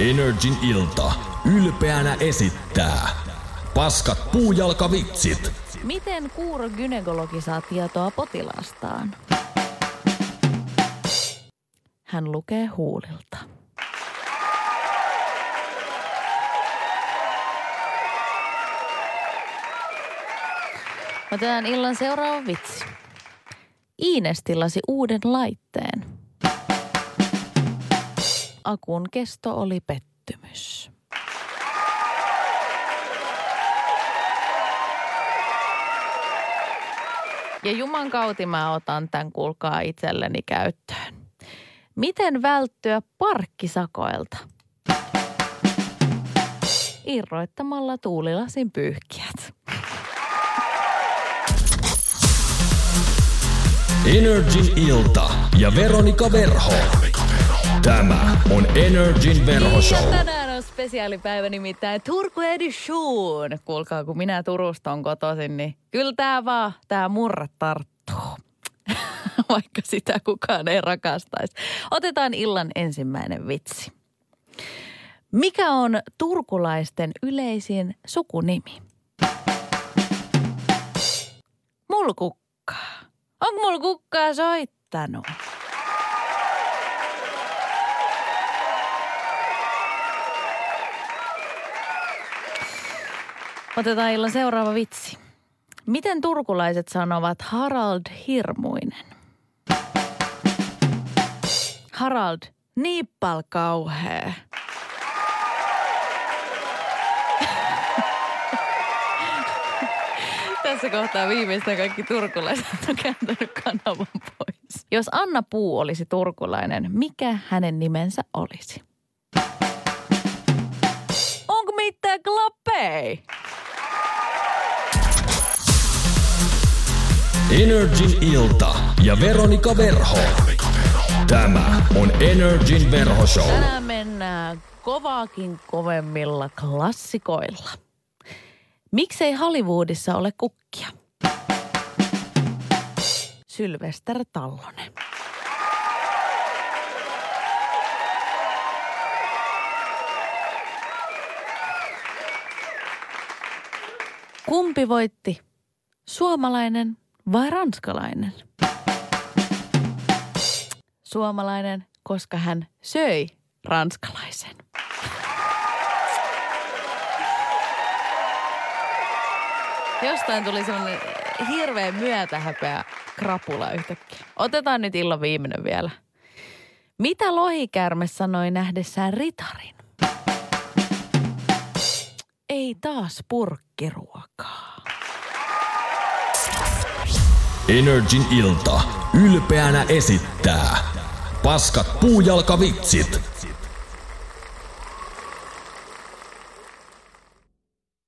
Energin ilta ylpeänä esittää Paskat puujalkavitsit. Miten kuurogynekologi saa tietoa potilaastaan? Hän lukee huulilta. Otetaan illan seuraava vitsi. Iines tilasi uuden laitteen. Akun kesto oli pettymys. Ja Juman kauti mä otan tämän kuulkaa itselleni käyttöön. Miten välttyä parkkisakoilta? Irroittamalla tuulilasin pyyhkiät. Energin ilta ja Veronika Verho. Tämä on Energin verhoshow. Tänään on spesiaalipäivä nimittäin Turku Edition. Kuulkaa, kun minä Turusta on kotoisin, niin kyllä tää vaan, tää murre tarttuu. Vaikka sitä kukaan ei rakastaisi. Otetaan illan ensimmäinen vitsi. Mikä on turkulaisten yleisin sukunimi? Mulkukkaa. Onko mulla kukkaa soittanut? Otetaan illan seuraava vitsi. Miten turkulaiset sanovat Harald Hirmuinen? Harald, niippal kauhea. Tässä kohtaa viimeistä kaikki turkulaiset on kääntänyt kanavan pois. Jos Anna Puu olisi turkulainen, mikä hänen nimensä olisi? Onko mitään klappei? Energin ilta ja Veronika Verho. Tämä on Energin verhoshow. Tänään mennään kovaakin kovemmilla klassikoilla. Miksei Hollywoodissa ole kukkia? Sylvester Tallonen. Kumpi voitti? Suomalainen vai ranskalainen? Suomalainen, koska hän söi ranskalaisen. Jostain tuli semmoinen hirveä myötähäpeä krapula yhtäkkiä. Otetaan nyt illan viimeinen vielä. Mitä lohikärme sanoi nähdessään ritarin? Ei taas purkkiruokaa. Energin ilta ylpeänä esittää Paskat puujalkavitsit.